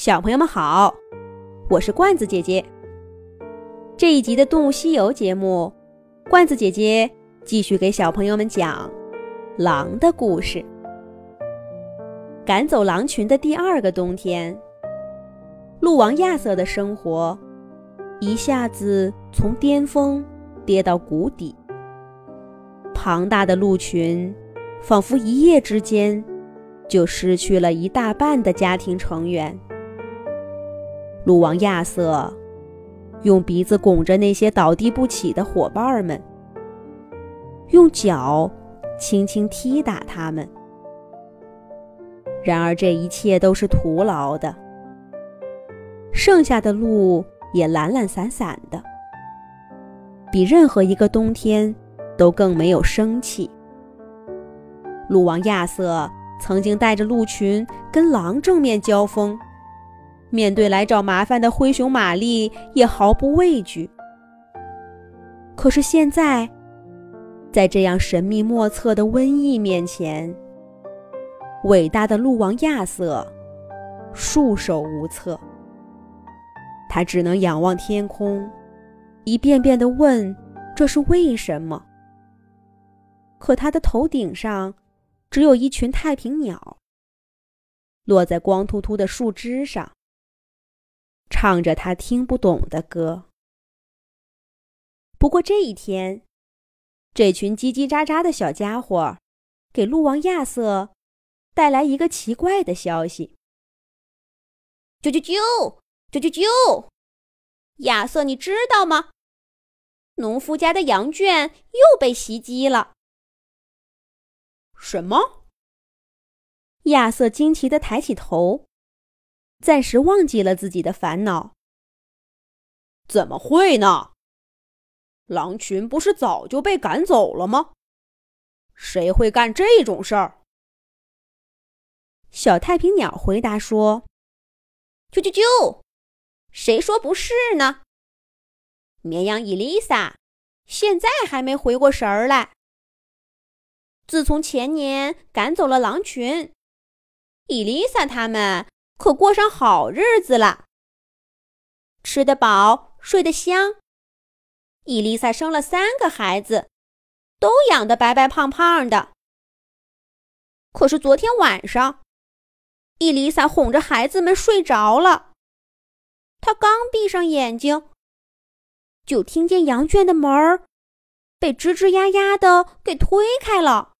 小朋友们好，我是罐子姐姐。这一集的《动物西游》节目，罐子姐姐继续给小朋友们讲狼的故事。赶走狼群的第二个冬天，鹿王亚瑟的生活一下子从巅峰跌到谷底。庞大的鹿群仿佛一夜之间就失去了一大半的家庭成员。鹿王亚瑟用鼻子拱着那些倒地不起的伙伴们，用脚轻轻踢打他们。然而这一切都是徒劳的。剩下的鹿也懒懒散散的，比任何一个冬天都更没有生气。鹿王亚瑟曾经带着鹿群跟狼正面交锋。面对来找麻烦的灰熊玛丽，也毫不畏惧。可是现在，在这样神秘莫测的瘟疫面前，伟大的鹿王亚瑟束手无策。他只能仰望天空，一遍遍地问：“这是为什么？”可他的头顶上只有一群太平鸟，落在光秃秃的树枝上。唱着他听不懂的歌。不过这一天，这群叽叽喳喳的小家伙给鹿王亚瑟带来一个奇怪的消息：“啾啾啾，啾啾啾！亚瑟，你知道吗？农夫家的羊圈又被袭击了。”什么？亚瑟惊奇的抬起头。暂时忘记了自己的烦恼。怎么会呢？狼群不是早就被赶走了吗？谁会干这种事儿？小太平鸟回答说：“啾啾啾，谁说不是呢？绵羊伊丽莎现在还没回过神儿来。自从前年赶走了狼群，伊丽莎他们。”可过上好日子了，吃得饱，睡得香。伊丽莎生了三个孩子，都养得白白胖胖的。可是昨天晚上，伊丽莎哄着孩子们睡着了，她刚闭上眼睛，就听见羊圈的门儿被吱吱呀呀的给推开了。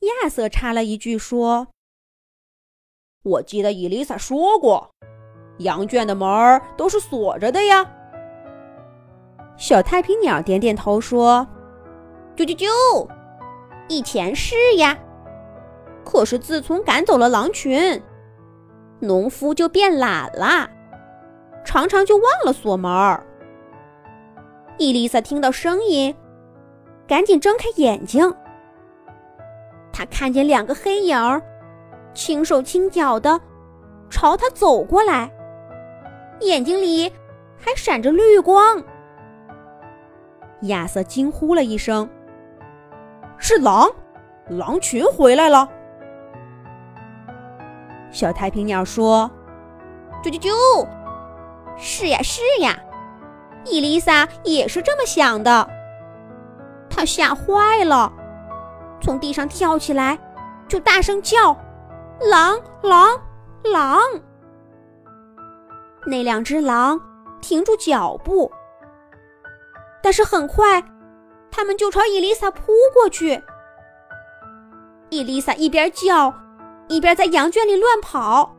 亚瑟插了一句说。我记得伊丽莎说过，羊圈的门儿都是锁着的呀。小太平鸟点点头说：“啾啾啾，以前是呀，可是自从赶走了狼群，农夫就变懒了，常常就忘了锁门。”伊丽莎听到声音，赶紧睁开眼睛，她看见两个黑影儿。轻手轻脚的朝他走过来，眼睛里还闪着绿光。亚瑟惊呼了一声：“是狼！狼群回来了！”小太平鸟说：“啾啾啾，是呀是呀，伊丽莎也是这么想的。她吓坏了，从地上跳起来，就大声叫。”狼，狼，狼！那两只狼停住脚步，但是很快，他们就朝伊丽莎扑过去。伊丽莎一边叫，一边在羊圈里乱跑，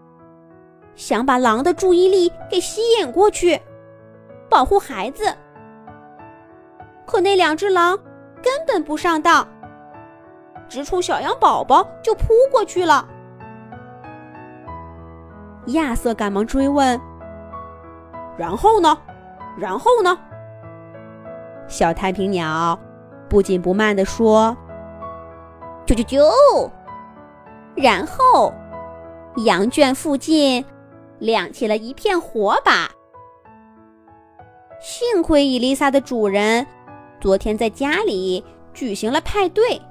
想把狼的注意力给吸引过去，保护孩子。可那两只狼根本不上当，直冲小羊宝宝就扑过去了。亚瑟赶忙追问：“然后呢？然后呢？”小太平鸟不紧不慢地说：“啾啾啾！”然后，羊圈附近亮起了一片火把。幸亏伊丽莎的主人昨天在家里举行了派对，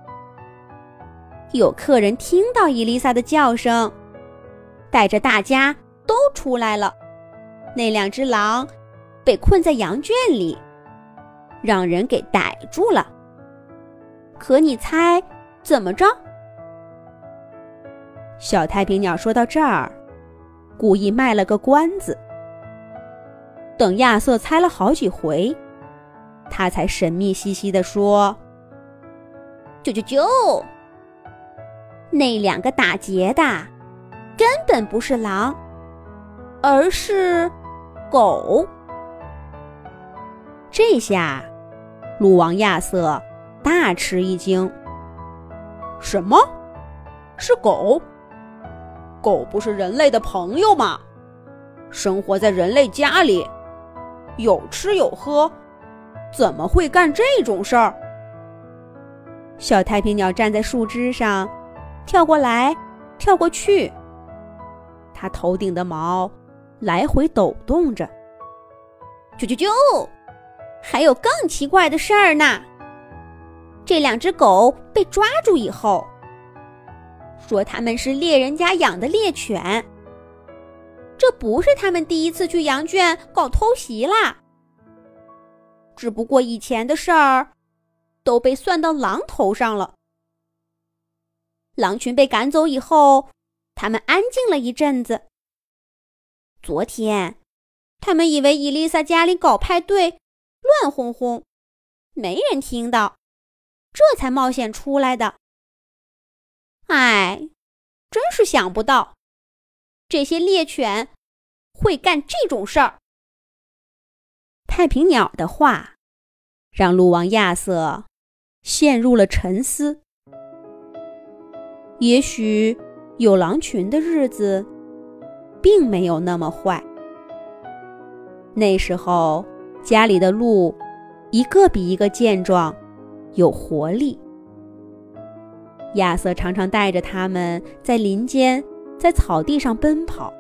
有客人听到伊丽莎的叫声。带着大家都出来了。那两只狼被困在羊圈里，让人给逮住了。可你猜怎么着？小太平鸟说到这儿，故意卖了个关子。等亚瑟猜了好几回，他才神秘兮兮地说：“啾啾啾！那两个打劫的根本不是狼，而是狗。”这下，鹿王亚瑟大吃一惊：“什么？是狗？”狗不是人类的朋友吗？生活在人类家里，有吃有喝，怎么会干这种事儿？小太平鸟站在树枝上，跳过来，跳过去。它头顶的毛来回抖动着。啾啾啾！还有更奇怪的事儿呢。这两只狗被抓住以后。说他们是猎人家养的猎犬，这不是他们第一次去羊圈搞偷袭啦。只不过以前的事儿都被算到狼头上了。狼群被赶走以后，他们安静了一阵子。昨天，他们以为伊丽莎家里搞派对，乱哄哄，没人听到，这才冒险出来的。哎，真是想不到，这些猎犬会干这种事儿。太平鸟的话让鹿王亚瑟陷入了沉思。也许有狼群的日子并没有那么坏。那时候家里的鹿一个比一个健壮，有活力。亚瑟常常带着他们在林间、在草地上奔跑。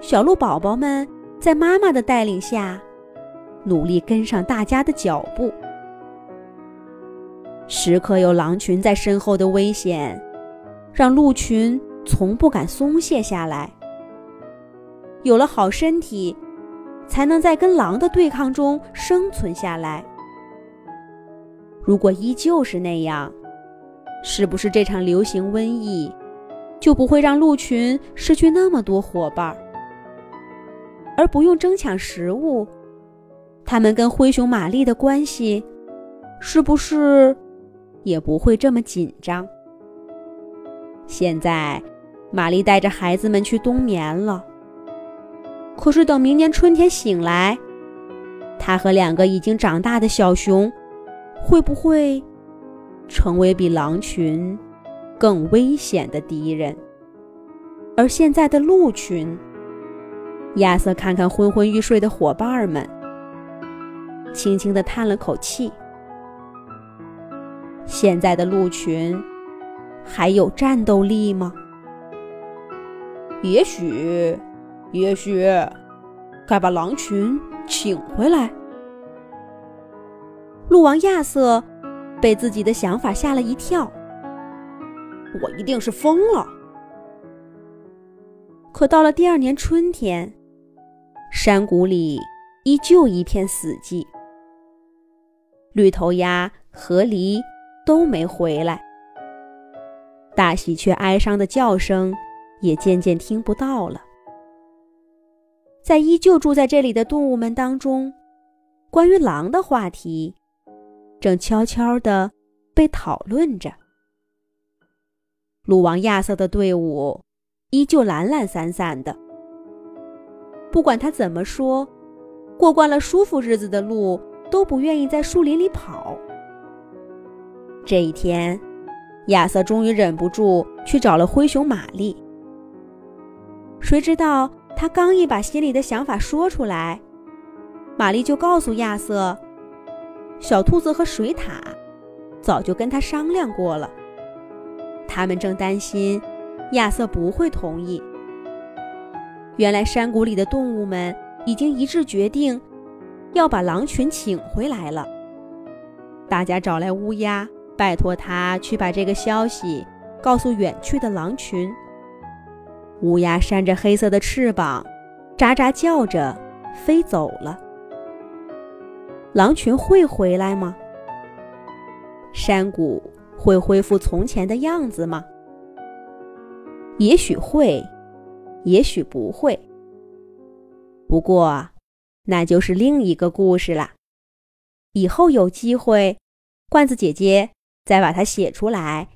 小鹿宝宝们在妈妈的带领下，努力跟上大家的脚步。时刻有狼群在身后的危险，让鹿群从不敢松懈下来。有了好身体，才能在跟狼的对抗中生存下来。如果依旧是那样，是不是这场流行瘟疫就不会让鹿群失去那么多伙伴，而不用争抢食物？他们跟灰熊玛丽的关系是不是也不会这么紧张？现在，玛丽带着孩子们去冬眠了。可是等明年春天醒来，她和两个已经长大的小熊会不会？成为比狼群更危险的敌人。而现在的鹿群，亚瑟看看昏昏欲睡的伙伴们，轻轻地叹了口气。现在的鹿群还有战斗力吗？也许，也许该把狼群请回来。鹿王亚瑟。被自己的想法吓了一跳，我一定是疯了。可到了第二年春天，山谷里依旧一片死寂，绿头鸭、和狸都没回来，大喜鹊哀伤的叫声也渐渐听不到了。在依旧住在这里的动物们当中，关于狼的话题。正悄悄地被讨论着。鲁王亚瑟的队伍依旧懒懒散散的。不管他怎么说，过惯了舒服日子的鹿都不愿意在树林里跑。这一天，亚瑟终于忍不住去找了灰熊玛丽。谁知道他刚一把心里的想法说出来，玛丽就告诉亚瑟。小兔子和水獭早就跟他商量过了，他们正担心亚瑟不会同意。原来山谷里的动物们已经一致决定要把狼群请回来了。大家找来乌鸦，拜托他去把这个消息告诉远去的狼群。乌鸦扇着黑色的翅膀，喳喳叫着飞走了。狼群会回来吗？山谷会恢复从前的样子吗？也许会，也许不会。不过，那就是另一个故事啦。以后有机会，罐子姐姐再把它写出来，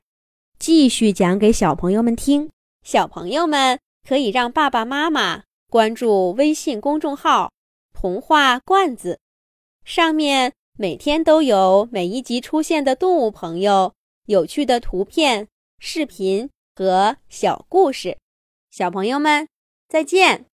继续讲给小朋友们听。小朋友们可以让爸爸妈妈关注微信公众号“童话罐子”，上面每天都有每一集出现的动物朋友、有趣的图片、视频和小故事。小朋友们，再见。